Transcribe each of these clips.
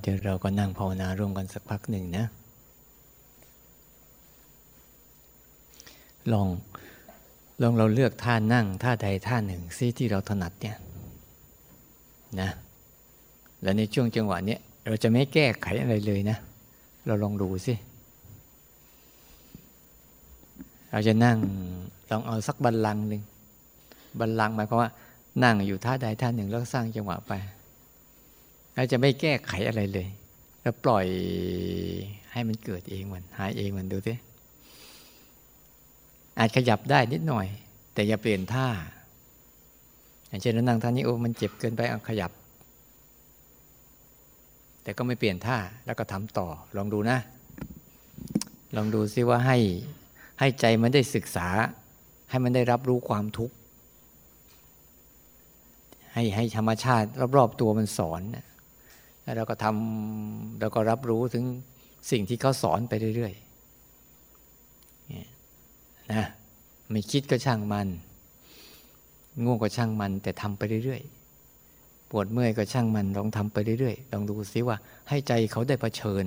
เดี๋ยวเราก็นั่งภาวนาร่วมกันสักพักหนึ่งนะ ลองลองเราเลือกท่านั่งท่าใดท่าหนึ่งซิที่เราถนัดเนี่ยนะแล้วในช่วงจังหวะนี้เราจะไม่แก้ไขอะไรเลยนะ เราลองดูสิเราจะนั่งลองเอาสักบัลลังหนึ่งบัลลังหมายความว่า นั่งอยู่ท่าใดท่าหนึ่งแล้วสร้างจังหวะไป เราจะไม่แก้ไขอะไรเลยเราปล่อยให้มันเกิดเองมันหายเองมันดูสิอาจขยับได้นิดหน่อย แต่อย่าเปลี่ยนท่า อย่างเช่นเรานั่งท่านี้โอ้มันเจ็บเกินไปเอาขยับ แต่ก็ไม่เปลี่ยนท่าแล้วก็ทำต่อ ลองดูนะ ลองดูซิว่าให้ให้ใจมันได้ศึกษา ให้มันได้รับรู้ความทุกข์ให้ให้ธรรมชาติรอบๆตัวมันสอนแล้ว เราก็ทำเราก็รับรู้ถึงสิ่งที่เขาสอนไปเรื่อยๆนะไม่คิดก็ช่างมัน ง่วงก็ช่างมัน แต่ทำไปเรื่อยๆ ปวดเมื่อยก็ช่างมัน ลองทำไปเรื่อยๆ ลองดูซิว่า ให้ใจเขาได้เผชิญ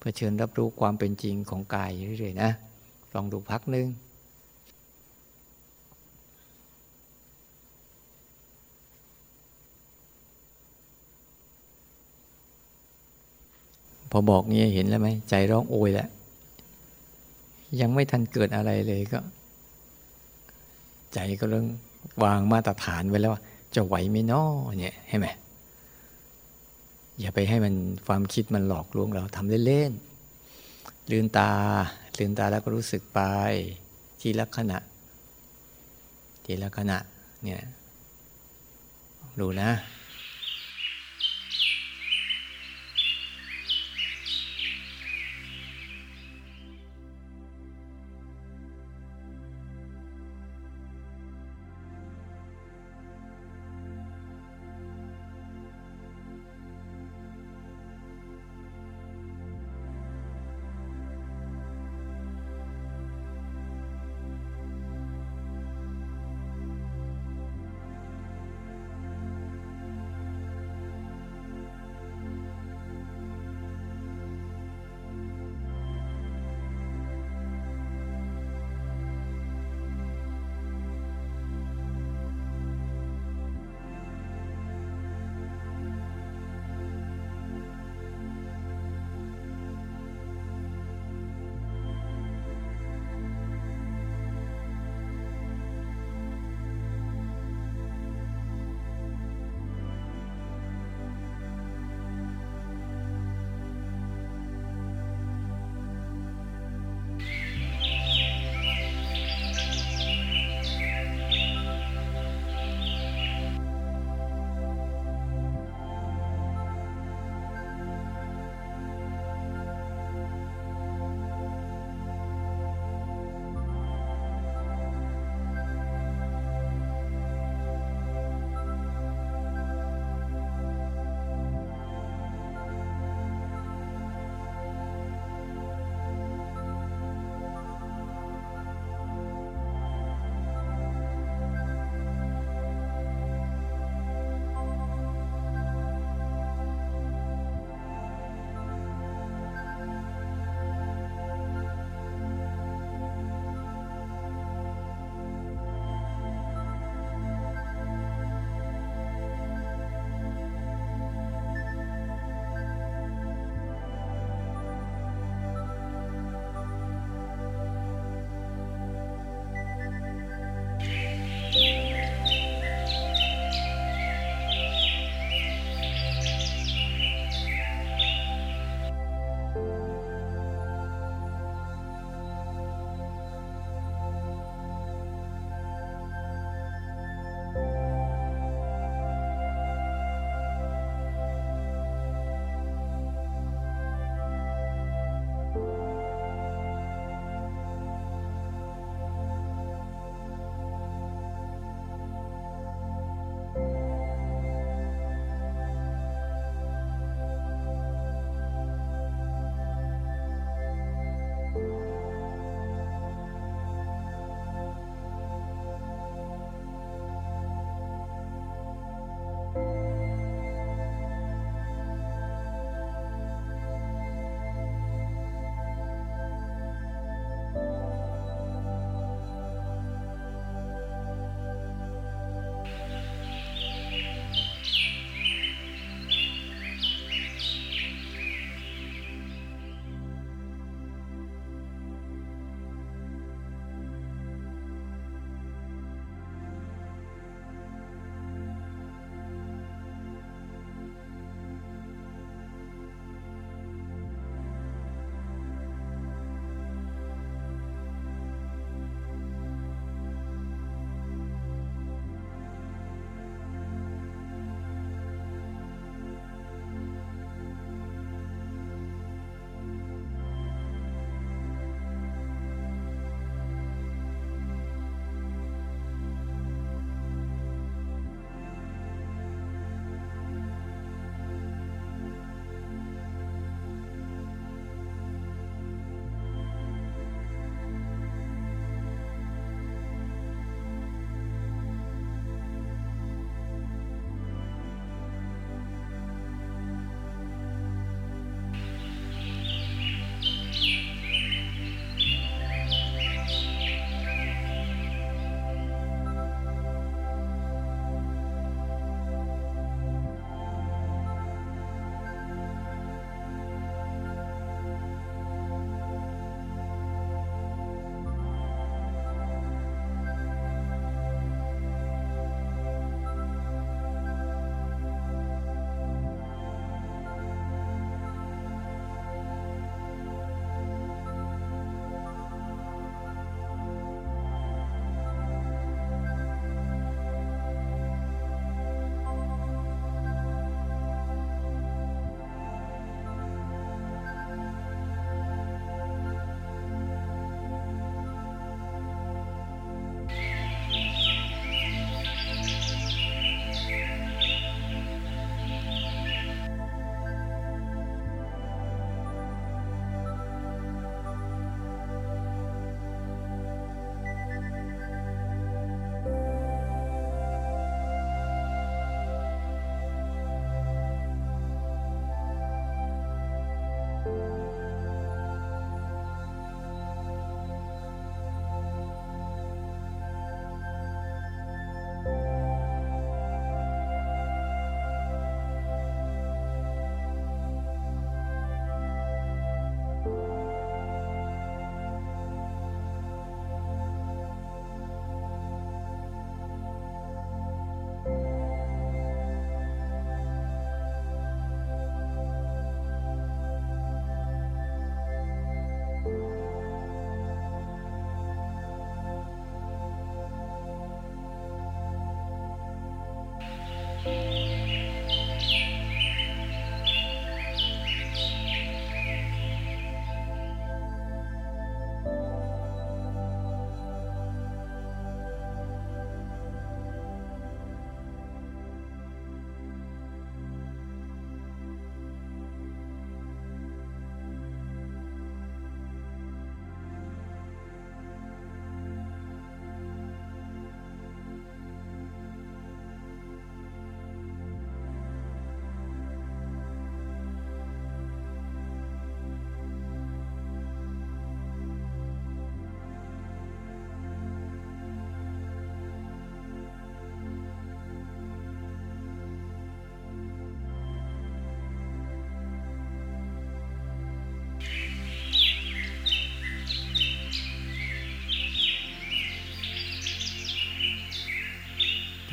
เผชิญรับรู้ความเป็นจริงของกายเรื่อยๆนะ ลองดูพักนึง พอบอกเงี้ยเห็นแล้วไหมใจร้องโอยแล้วยังไม่ทันเกิดอะไรเลยก็ ใจก็เริ่มวางมาตรฐานไว้แล้วว่าจะไหวไหมน้อเนี่ยให้ไหมอย่าไปให้มันความคิดมันหลอกลวงเราทำเล่นๆลืมตาลืมตาแล้วก็รู้สึกไป ทีละขณะ ทีละขณะเนี่ยดูนะ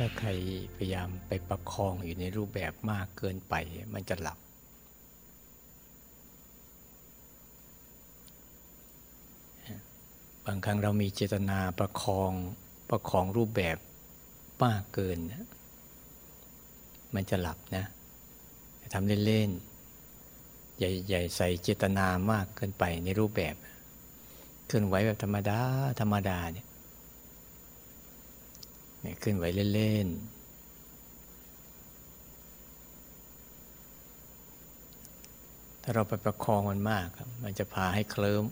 ถ้าใครพยายามไปประคองอยู่ในรูปแบบมากเกินไปมันจะหลับ บางครั้งเรามีเจตนาประคองประคองรูปแบบมากเกิน มันจะหลับนะทำเล่นๆ ใหญ่ๆใส่เจตนามากเกินไปในรูปแบบ เคลื่อนไหวแบบธรรมดาธรรมดาเนี่ย เคลื่อนไหวเล่นๆ ถ้าเราไปประคองมันมาก มันจะพาให้เคลิ้ม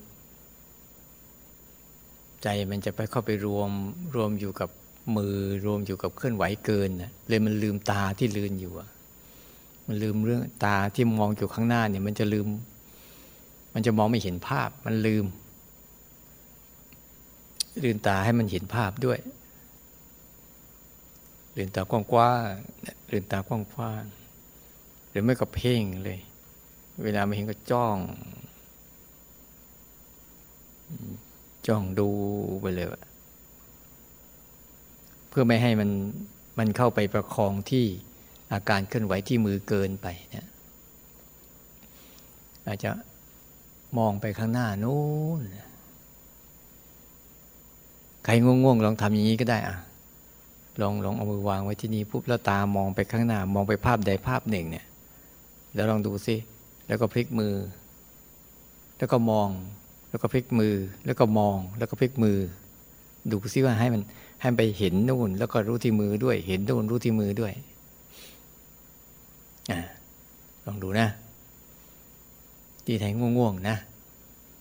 ใจมันจะไปเข้าไปรวมรวมอยู่กับมือรวมอยู่กับเคลื่อนไหวเกินนะเลยมันลืมตาที่ลืนอยู่มันลืมเรื่องตาที่มองอยู่ข้างหน้าเนี่ย มันจะลืม มันจะมองไม่เห็นภาพ มันลืมลืมตาให้มันเห็นภาพด้วย ลืมตากว้างๆลืมตากว้างๆหรือไม่ก็เพ่งเลย เวลาไม่เห็นก็จ้อง จ้องดูไปเลยเพื่อไม่ให้มันมันเข้าไปประคองที่อาการเคลื่อนไหวที่มือเกินไปเนี่ยอาจจะมองไปข้างหน้านู้นใครง่วงๆลองทำอย่างนี้ก็ได้อะ ลองลองเอามือวางไว้ที่นี่ปุ๊บแล้วตามองไปข้างหน้ามองไปภาพใดภาพหนึ่งเนี่ย แล้วลองดูซิแล้วก็พลิกมือ แล้วก็มอง แล้วก็พลิกมือ แล้วก็มอง แล้วก็พลิกมือ ดูซิว่าให้มันให้ไปเห็นนู่น แล้วก็รู้ที่มือด้วย เห็นนู่นรู้ที่มือด้วยอลองดูนะที่ไหนง่วงๆนะ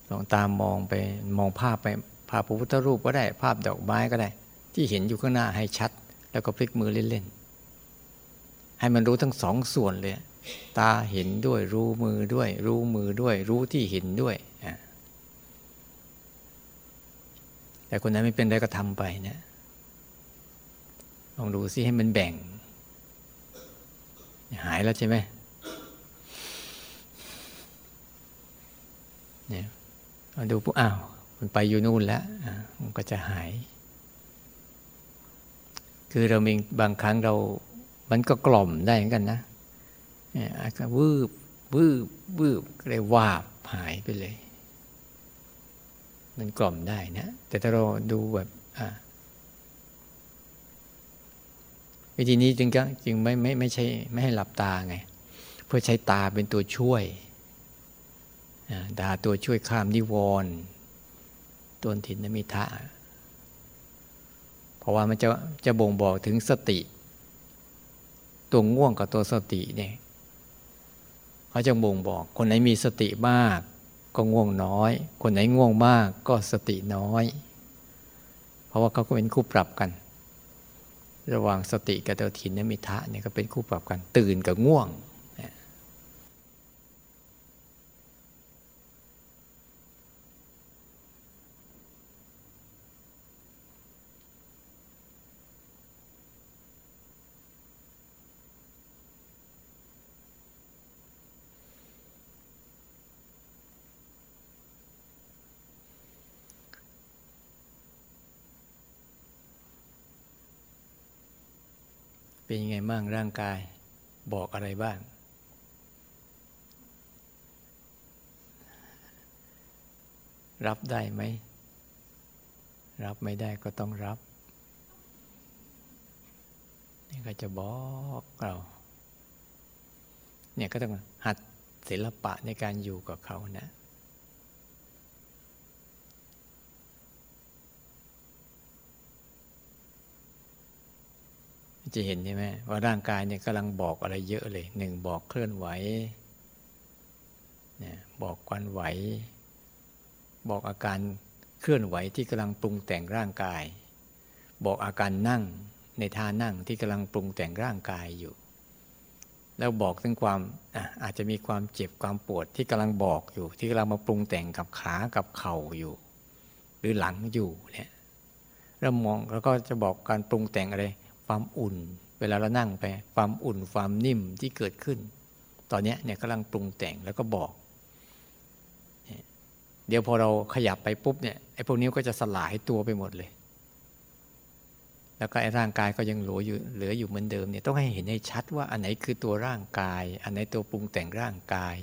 ลองตามมองไปมองภาพไปภาพพระพุทธรูปก็ได้ ภาพดอกไม้ก็ได้ ที่เห็นอยู่ข้างหน้าให้ชัด แล้วก็พลิกมือเล่นๆให้มันรู้ทั้งสองส่วนเลย ตาเห็นด้วย รู้มือด้วย รู้มือด้วย รู้ที่เห็นด้วยแต่คนนั้นไม่เป็นไรก็ทำไปเนะลองดูซิให้มันแบ่ง หายแล้วใช่ไหมเนี่ยมาดูปุ๊บอ้าว มันไปอยู่นู่นแล้วมันก็จะหาย คือเราเองบางครั้งเรา มันก็กล่อมได้เหมือนกันนะเนี่ยก็วืบวืบวืบเลยวาบหายไปเลย มันกล่อมได้นะ แต่ถ้าเราดูแบบวิธีนี้จึงก็จึงไม่ไม่ไม่ใช่ไม่ให้หลับตาไง เพื่อใช้ตาเป็นตัวช่วยตาตัวช่วยข้ามนิวรณ์ต้นถิ่นนมิทะ ราะว่ามันจะจะบ่งบอกถึงสติ ตัวง่วงกับตัวสติเนี่ยเขาจะบ่งบอก คนไหนมีสติมาก ก็ง่วงน้อย คนไหนง่วงมากก็สติน้อย เพราะว่าเขาก็เป็นคู่ปรับกัน ระหว่างสติกับตัวถินนมิทะเนี่ยก็เป็นคู่ปรับกัน ตื่นกับง่วง บ้างร่างกาย บอกอะไรบ้าง รับได้ไหม รับไม่ได้ก็ต้องรับ นี่ก็จะบอกเรา เนี่ยก็ต้องหัดศิลปะในการอยู่กับเขานะ จะเห็นใช่ไหมว่าร่างกายเนี่ยกำลังบอกอะไรเยอะเลยหนึ่งบอกเคลื่อนไหวเนี่ยบอกการไหว บอกอาการเคลื่อนไหวที่กำลังปรุงแต่งร่างกาย บอกอาการนั่งในท่านั่งที่กำลังปรุงแต่งร่างกายอยู่ แล้วบอกถึงความอาจจะมีความเจ็บความปวดที่กำลังบอกอยู่ ที่กำลังมาปรุงแต่งกับขากับเข่าอยู่ หรือหลังอยู่เนี่ยเรามองแล้วก็จะบอกการปรุงแต่งอะไร ความอุ่น เวลาเรานั่งไป ความอุ่นความนิ่มที่เกิดขึ้น ตอนนี้เนี่ยกำลังปรุงแต่งแล้วก็บอก เดี๋ยวพอเราขยับไปปุ๊บเนี่ยไอ้พวกนี้ก็จะสลายตัวไปหมดเลย แล้วก็ไอ้ร่างกายก็ยังเหลืออยู่เหลืออยู่เหมือนเดิมเนี่ยต้องให้เห็นให้ชัดว่าอันไหนคือตัวร่างกาย อันไหนตัวปรุงแต่งร่างกาย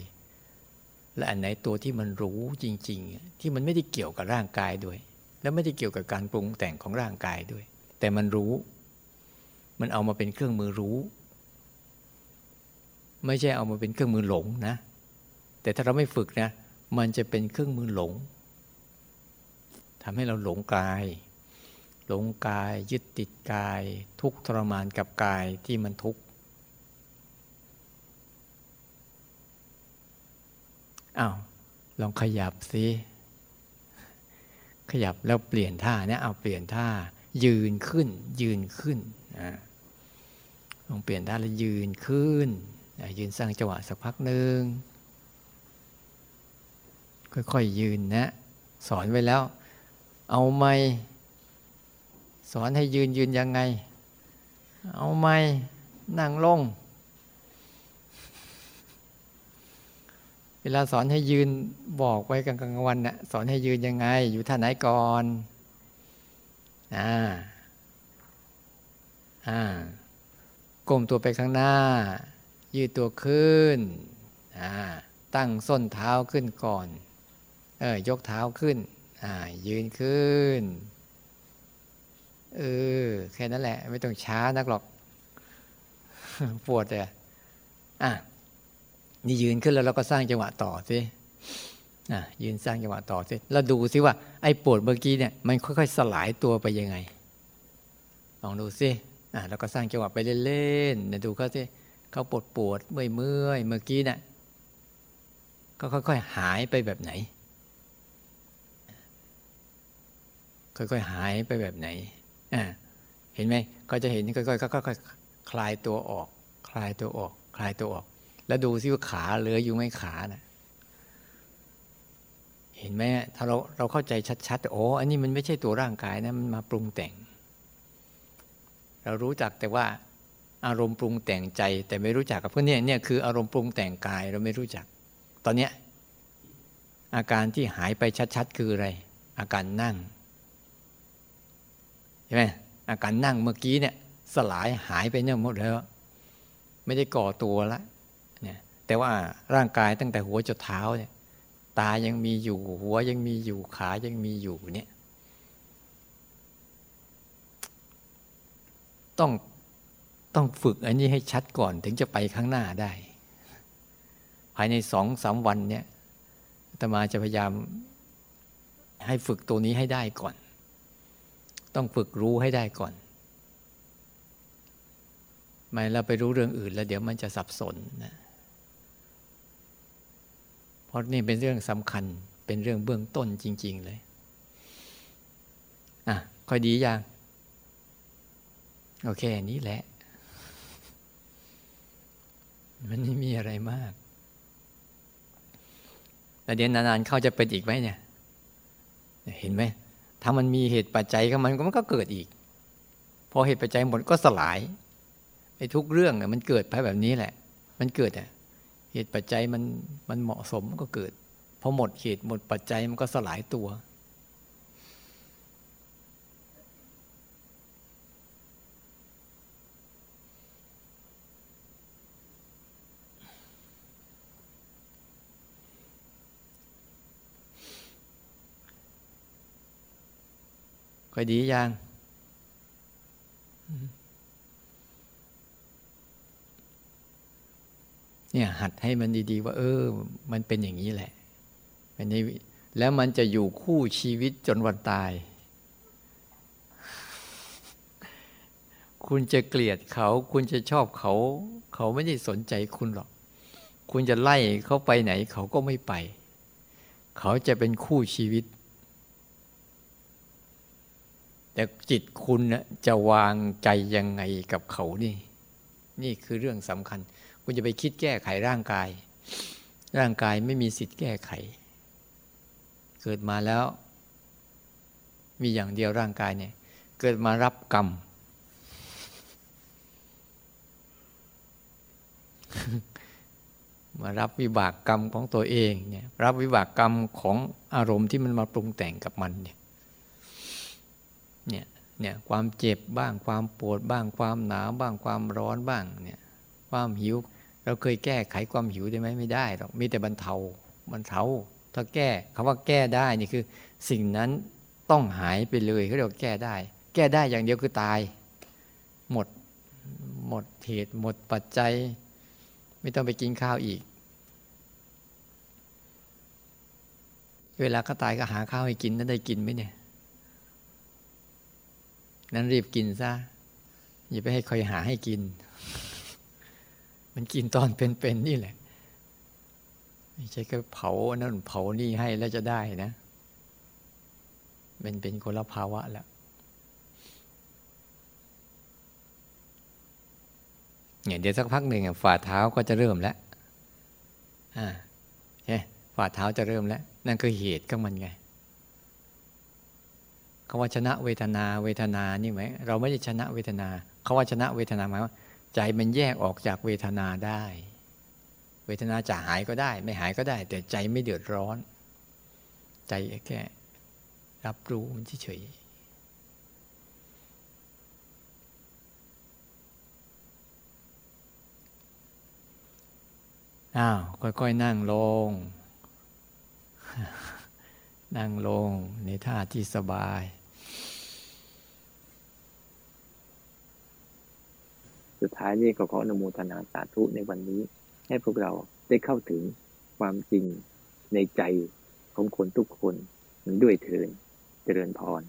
และอันไหนตัวที่มันรู้จริง ๆ ที่มันไม่ได้เกี่ยวกับร่างกายด้วย แล้วไม่ได้เกี่ยวกับการปรุงแต่งของร่างกายด้วย แต่มันรู้ มันเอามาเป็นเครื่องมือรู้ ไม่ใช่เอามาเป็นเครื่องมือหลงนะ แต่ถ้าเราไม่ฝึกนะ มันจะเป็นเครื่องมือหลงทำให้เราหลงกาย หลงกายยึดติดกาย ทุกทรมานกับกายที่มันทุกข์อ้าวลองขยับสิขยับแล้วเปลี่ยนท่าเนี่ยเอาเปลี่ยนท่า ยืนขึ้น ยืนขึ้น นะลองเปลี่ยนท่าแล้วยืนขึ้นยืนสร้างจังหวะสักพักหนึ่งค่อยๆยืนนะ สอนไว้แล้ว เอาไม่สอนให้ยืนยืนยังไง เอาไหมนั่งลง เวลาสอนให้ยืนบอกไว้กลางกลางวันนะ่ะสอนให้ยืนยังไง อยู่ท่าไหนก่อนอ่า ก้มตัวไปข้างหน้า ยืดตัวขึ้น ตั้งส้นเท้าขึ้นก่อนเออยกเท้าขึ้น ยืนขึ้น เออ แค่นั้นแหละ ไม่ต้องช้านักหรอก ปวดเลยอะ นี่ยืนขึ้นแล้วเราก็สร้างจังหวะต่อสิอะ ยืนสร้างจังหวะต่อสิ แล้วดูสิว่า ไอ้ปวดเมื่อกี้เนี่ย มันค่อยๆ สลายตัวไปยังไง ลองดูสิ อะเราก็สร้างจังหวะไปเล่นๆเนี่ยดูเขาสิเขาปวดปวดเมื่อยเมื่อยเมื่อกี้นี่ยก็ค่อยๆหายไปแบบไหน ค่อยๆหายไปแบบไหนอ่าเห็นไหมก็จะเห็นค่อยๆค่อยๆคลายตัวออก คลายตัวออก คลายตัวออก แล้วดูซิว่าขาเหลืออยู่ไหมขานะ่ะเห็นไหมถ้าเราเราเข้าใจชัดๆโอ้อันนี้มันไม่ใช่ตัวร่างกายนะมันมาปรุงแต่ง เรารู้จักแต่ว่าอารมณ์ปรุงแต่งใจ แต่ไม่รู้จักกับพวกนี้เนี่ยคืออารมณ์ปรุงแต่งกายเราไม่รู้จัก ตอนเนี้ยอาการที่หายไปชัดๆ คืออะไร อาการนั่งช่ไหมอาการนั่งเมื่อกี้เนี่ยสลายหายไปเนี่ยหมดแล้ว ไม่ได้ก่อตัวละเนี่ยแต่ว่าร่างกายตั้งแต่หัวจนเท้าเนี่ยตายังมีอยู่ หัวยังมีอยู่ขายังมีอยู่เนี่ย ต้องต้องฝึกอันนี้ให้ชัดก่อนถึงจะไปข้างหน้าได้ ภายในสองสามวันเนี่ยตมาจะพยายามให้ฝึกตัวนี้ให้ได้ก่อน ต้องฝึกรู้ให้ได้ก่อน ไม่เราไปรู้เรื่องอื่นแล้วเดี๋ยวมันจะสับสนนะเพราะนี่เป็นเรื่องสำคัญเป็นเรื่องเบื้องต้นจริง ๆ เลย อะค่อยดียัง โอเคนี้แหละ มันไม่มีอะไรมากแต่เดี๋ยวนานๆเข้าจะเป็นอีกไหมเนี่ย เห็นไหม ถ้ามันมีเหตุปัจจัยก็มันมันก็เกิดอีก พอเหตุปัจจัยหมดก็สลายไอ้ทุกเรื่องเนี่ยมันเกิดไปแบบนี้แหละ มันเกิดอะเหตุปัจจัยมันมันเหมาะสมก็เกิดพอหมดเหตุหมดปัจจัยมันก็สลายตัว ค่อยดียังเนี่ย หัดให้มันดี ๆ ว่า เออ มันเป็นอย่างนี้แหละอันนี้แล้วมันจะอยู่คู่ชีวิตจนวันตาย คุณจะเกลียดเขา คุณจะชอบเขา เขาไม่ได้สนใจคุณหรอก คุณจะไล่เขาไปไหน เขาก็ไม่ไป เขาจะเป็นคู่ชีวิต แต่จิตคุณจะวางใจยังไงกับเขานี่ นี่คือเรื่องสำคัญ คุณจะไปคิดแก้ไขร่างกาย ร่างกายไม่มีสิทธิ์แก้ไข เกิดมาแล้ว มีอย่างเดียวร่างกายเนี่ย เกิดมารับกรรม มารับวิบากกรรมของตัวเองเนี่ย รับวิบากกรรมของอารมณ์ที่มันมาปรุงแต่งกับมันเนี่ย เนี่ยความเจ็บบ้างความปวดบ้างความหนาวบ้างความร้อนบ้างเนี่ยความหิว เราเคยแก้ไขความหิวได้ไหมไม่ได้หรอกมีแต่บรรเทาบรรเทาถ้าแก้คำว่าแก้ได้นี่คือ สิ่งนั้นต้องหายไปเลยเขาเรียกแก้ได้ แก้ได้อย่างเดียวคือตาย หมดหมดเหตุหมดปัจจัย ไม่ต้องไปกินข้าวอีก เวลาเขาตายก็หาข้าวให้กินนั้นได้กินไหมเนี่ย นั้นรีบกินซะอย่าไปให้คอยหาให้กิน มันกินตอนเป็นๆนี่แหละไม่ใช่ก็เผานั่นเผานี่ให้แล้วจะได้นะเป็นเป็นคนละภาวะแล้วเนี่ยเดี๋ยวสักพักหนึ่งฝ่าเท้าก็จะเริ่มแล้วอ่าใช่ฝ่าเท้าจะเริ่มแล้ว นั่นคือเหตุของมันไง คำว่าชนะเวทนาเวทนานี่ไหมเราไม่ได้ชนะเวทนาคาว่าชนะเวทนาหมายว่าใจมันแยกออกจากเวทนาได้ เวทนาจะหายก็ได้ ไม่หายก็ได้ แต่ใจไม่เดือดร้อน ใจแค่รับรู้มันเฉยอ้าวค่อยๆนั่งลง นั่งลงในท่าที่สบาย สุดท้ายนี่ก็ขออนุโมทนาสาธุในวันนี้ ให้พวกเราได้เข้าถึงความจริงในใจของคนทุกคนด้วยเทินเจริญพร